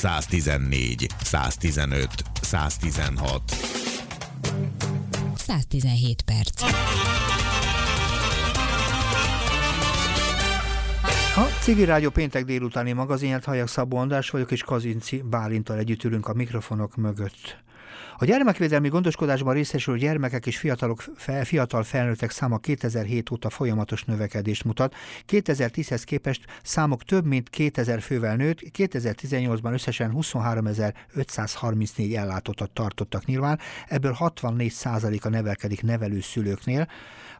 114, 115, 116. 117 perc. A Civil Rádió péntek délutáni magazinját hallják Szabó András vagyok, és Kazinci Bálintal együtt ülünk a mikrofonok mögött. A gyermekvédelmi gondoskodásban részesülő gyermekek és fiatalok, fiatal felnőttek száma 2007 óta folyamatos növekedést mutat. 2010-hez képest számok több mint 2000 fővel nőtt, 2018-ban összesen 23.534 ellátottat tartottak nyilván, ebből 64 a nevelkedik nevelőszülőknél,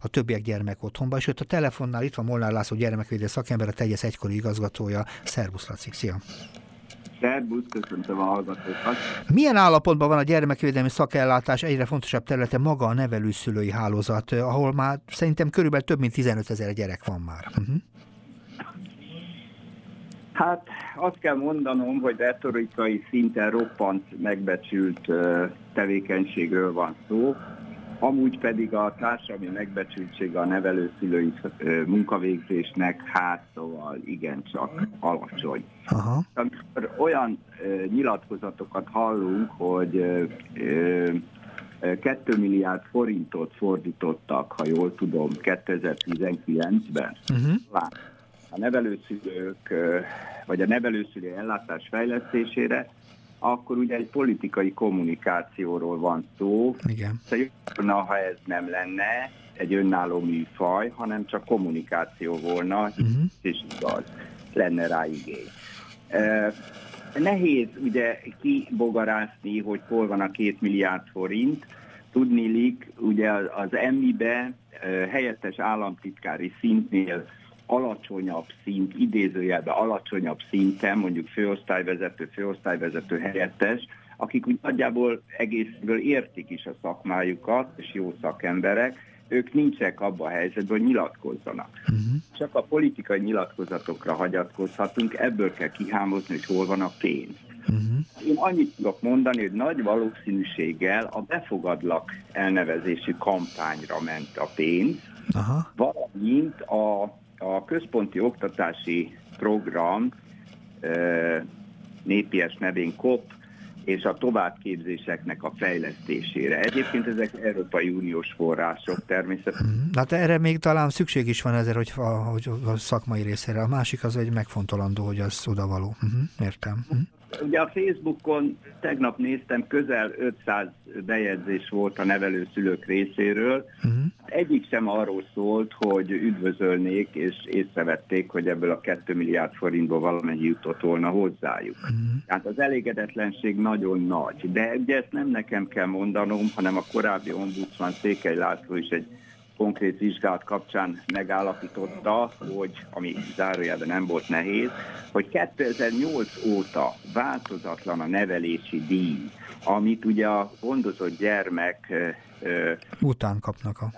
a többiek gyermek otthonba, és ott a telefonnál itt van Molnár László gyermekvédő szakember, a teljes egykori igazgatója. Szervusz, Laci, szia! Szerbusz, köszöntöm a hallgatókat. Milyen állapotban van a gyermekvédelmi szakellátás egyre fontosabb területe maga a nevelőszülői hálózat, ahol már szerintem körülbelül több mint 15 ezer gyerek van már. Uh-huh. Hát azt kell mondanom, hogy retorikai szinten roppant megbecsült tevékenységről van szó amúgy pedig a társadalmi megbecsültsége a nevelőszülői munkavégzésnek hát szóval igencsak alacsony. Aha. Amikor olyan ö, nyilatkozatokat hallunk, hogy ö, ö, 2 milliárd forintot fordítottak, ha jól tudom, 2019-ben. Uh-huh. A nevelőszülők, vagy a nevelőszülő ellátás fejlesztésére, akkor ugye egy politikai kommunikációról van szó. Igen. Szóval, ha ez nem lenne egy önálló műfaj, hanem csak kommunikáció volna, uh-huh. és igaz, lenne rá igény. Uh, nehéz ugye kibogarászni, hogy hol van a két milliárd forint. Tudnilik, ugye az emmi-be uh, helyettes államtitkári szintnél alacsonyabb szint, idézőjelben alacsonyabb szinten, mondjuk főosztályvezető, főosztályvezető helyettes, akik úgy nagyjából egészből értik is a szakmájukat, és jó szakemberek, ők nincsenek abban a helyzetben, hogy nyilatkozzanak. Uh-huh. Csak a politikai nyilatkozatokra hagyatkozhatunk, ebből kell kihámozni, hogy hol van a pénz. Uh-huh. Én annyit tudok mondani, hogy nagy valószínűséggel a befogadlak elnevezésű kampányra ment a pénz, Aha. valamint a a központi oktatási program népies nevén KOP és a továbbképzéseknek a fejlesztésére. Egyébként ezek Európai Uniós források természetesen. Hát erre még talán szükség is van ezért, hogy a, hogy a szakmai részére. A másik az egy megfontolandó, hogy az odavaló. Uh-huh, értem. Uh-huh. Ugye a Facebookon tegnap néztem, közel 500 bejegyzés volt a nevelőszülők részéről. Uh-huh. Egyik sem arról szólt, hogy üdvözölnék, és észrevették, hogy ebből a 2 milliárd forintból valamennyi jutott volna hozzájuk. Uh-huh. Tehát az elégedetlenség nagyon nagy. De ugye ezt nem nekem kell mondanom, hanem a korábbi ombudsman Székely László is egy konkrét vizsgálat kapcsán megállapította, hogy, ami zárójelben nem volt nehéz, hogy 2008 óta változatlan a nevelési díj, amit ugye a gondozott gyermek után kapnak. A...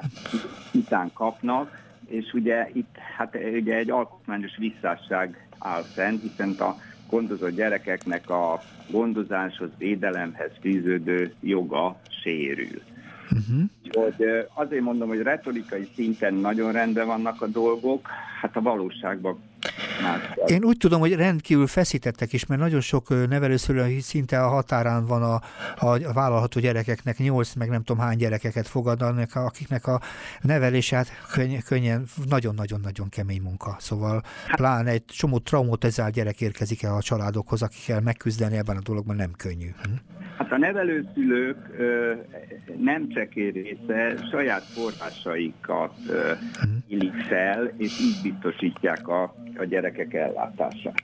Után kapnak, és ugye itt hát ugye egy alkotmányos visszásság áll fent, hiszen a gondozott gyerekeknek a gondozáshoz, védelemhez fűződő joga sérül. Uh-huh. Hogy azért mondom, hogy retorikai szinten nagyon rendben vannak a dolgok, hát a valóságban én úgy tudom, hogy rendkívül feszítettek is, mert nagyon sok nevelőszülő szinte a határán van a, a vállalható gyerekeknek, nyolc meg nem tudom hány gyerekeket fogadnak, akiknek a nevelését könny, könnyen, nagyon-nagyon-nagyon kemény munka. Szóval hát- pláne egy csomó traumatizált gyerek érkezik el a családokhoz, akikkel megküzdeni ebben a dologban nem könnyű. Hm? Hát a nevelőszülők nem csekély része saját forrásaikat uh fel, és így biztosítják a, a gyerekek ellátását.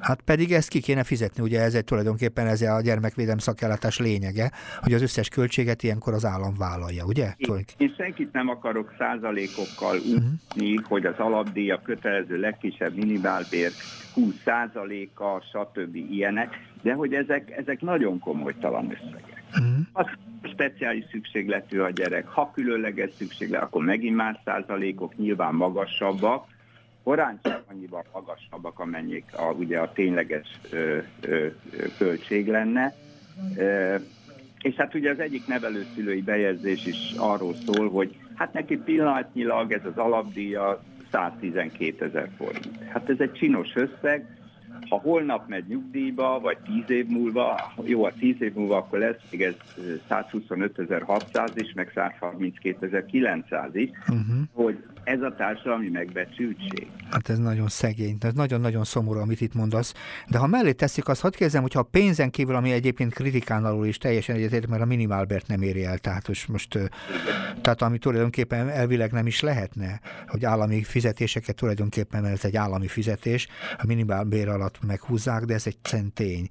Hát pedig ezt ki kéne fizetni, ugye ez egy tulajdonképpen ez a gyermekvédelem szakellátás lényege, hogy az összes költséget ilyenkor az állam vállalja, ugye? Én, én senkit nem akarok százalékokkal uh-huh. útni, hogy az alapdíj, a kötelező legkisebb minimálbér 20 százaléka, stb. ilyenek, de hogy ezek, ezek nagyon komolytalan összegek. Uh-huh. Az speciális szükségletű a gyerek, ha különleges szükséglet, akkor megint más százalékok nyilván magasabbak, korán csak annyiban magasabbak, amennyik a, ugye a tényleges ö, ö, költség lenne. Ö, és hát ugye az egyik nevelőszülői bejegyzés is arról szól, hogy hát neki pillanatnyilag ez az alapdíja 112 ezer forint. Hát ez egy csinos összeg, ha holnap megy nyugdíjba, vagy 10 év múlva, jó, a 10 év múlva akkor lesz még ez 125.600 is, meg 132.900 is, uh-huh. hogy ez a társadalmi megbecsültség. Hát ez nagyon szegény, ez nagyon-nagyon szomorú, amit itt mondasz. De ha mellé teszik, azt hadd kérdezem, hogyha a pénzen kívül, ami egyébként kritikán alul is teljesen egyetért, mert a minimálbért nem éri el, tehát most, most tehát ami tulajdonképpen elvileg nem is lehetne, hogy állami fizetéseket tulajdonképpen, mert ez egy állami fizetés, a minimálbér alatt meghúzzák, de ez egy centény.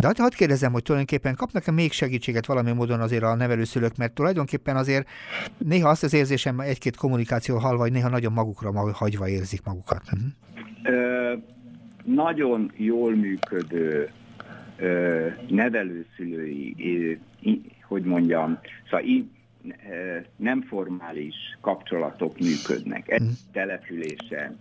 De hát hadd kérdezem, hogy tulajdonképpen kapnak-e még segítséget valami módon azért a nevelőszülők, mert tulajdonképpen azért néha azt az érzésem egy-két kommunikáció halva, vagy néha nagyon magukra hagyva érzik magukat. Uh-huh. Ö, nagyon jól működő ö, nevelőszülői, ö, hogy mondjam, szóval nem formális kapcsolatok működnek. Egy uh-huh. települése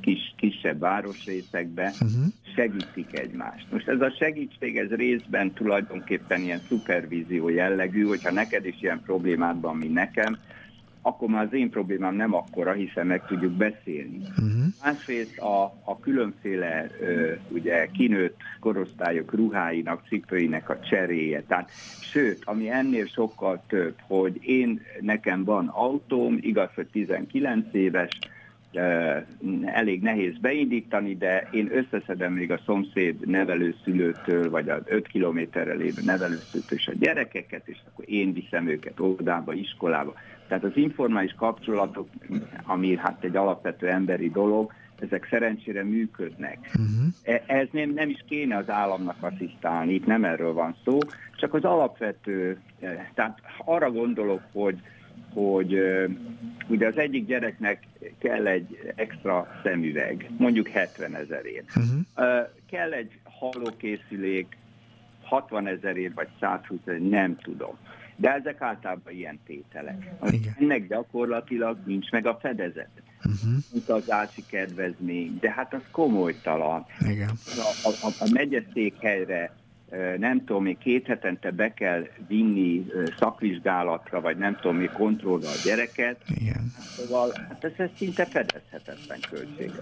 kis, kisebb városrészekbe uh-huh. segítik egymást. Most ez a segítség, ez részben tulajdonképpen ilyen szupervízió jellegű, hogyha neked is ilyen problémád van, mint nekem, akkor már az én problémám nem akkora, hiszen meg tudjuk beszélni. Uh-huh. Másrészt a, a különféle ö, ugye kinőtt korosztályok ruháinak, cipőinek a cseréje, tehát sőt, ami ennél sokkal több, hogy én, nekem van autóm, igaz, hogy 19 éves, elég nehéz beindítani, de én összeszedem még a szomszéd nevelőszülőtől, vagy az 5 kilométerre lévő nevelőszülőtől is a gyerekeket, és akkor én viszem őket óvodába, iskolába. Tehát az informális kapcsolatok, ami hát egy alapvető emberi dolog, ezek szerencsére működnek. Uh-huh. Ez nem, nem is kéne az államnak asszisztálni, itt nem erről van szó, csak az alapvető, e, tehát arra gondolok, hogy, hogy ugye az egyik gyereknek kell egy extra szemüveg, mondjuk 70 ezerért. Uh-huh. Kell egy hallókészülék 60 ezerért, vagy 120 ezerért, nem tudom. De ezek általában ilyen tételek. Ennek gyakorlatilag nincs meg a fedezet. Uh-huh. Utazási kedvezmény, de hát az komolytalan. Igen. A, a, a megyeszékhelyre nem tudom, még két hetente be kell vinni szakvizsgálatra, vagy nem tudom, még kontrollra a gyereket. Igen. Szóval hát ez, ez szinte fedezhetetlen költsége.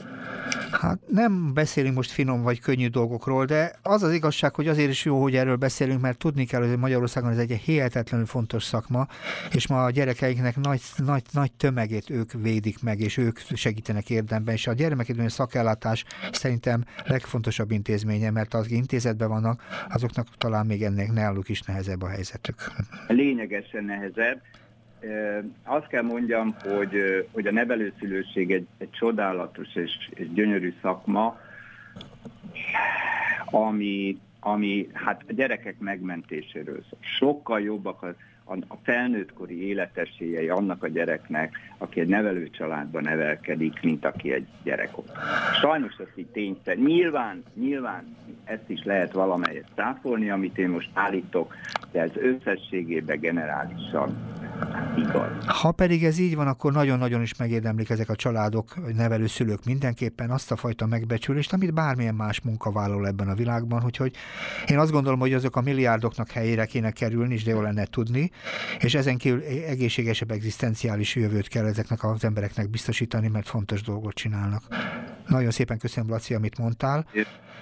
Hát nem beszélünk most finom vagy könnyű dolgokról, de az az igazság, hogy azért is jó, hogy erről beszélünk, mert tudni kell, hogy Magyarországon ez egy hihetetlenül fontos szakma, és ma a gyerekeiknek nagy, nagy, nagy tömegét ők védik meg, és ők segítenek érdemben, és a gyermekidőn szakellátás szerintem legfontosabb intézménye, mert az intézetben vannak, azoknak talán még ennek náluk is nehezebb a helyzetük. Lényegesen nehezebb. Azt kell mondjam, hogy, hogy a nevelőszülőség egy, egy csodálatos és, és gyönyörű szakma, ami, ami hát a gyerekek megmentéséről szól. Sokkal jobbak az a felnőttkori életesélyei annak a gyereknek, aki egy nevelőcsaládban nevelkedik, mint aki egy gyerek. Sajnos ez így tényszer. Nyilván, nyilván ezt is lehet valamelyet száfolni, amit én most állítok, de ez összességében generálisan igaz. Ha pedig ez így van, akkor nagyon-nagyon is megérdemlik ezek a családok, nevelőszülők mindenképpen azt a fajta megbecsülést, amit bármilyen más munkavállaló ebben a világban, úgyhogy én azt gondolom, hogy azok a milliárdoknak helyére kéne kerülni, és de jó lenne tudni, és ezen kívül egészségesebb egzisztenciális jövőt kell ezeknek az embereknek biztosítani, mert fontos dolgot csinálnak. Nagyon szépen köszönöm, Laci, amit mondtál.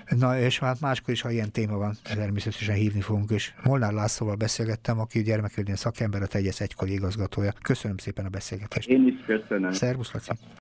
Na, és hát máskor is, ha ilyen téma van, természetesen hívni fogunk, és Molnár Lászlóval beszélgettem, aki gyermekvédelmi szakember, a Tegyesz egykori igazgatója. Köszönöm szépen a beszélgetést. Én is köszönöm. Szervusz, Laci.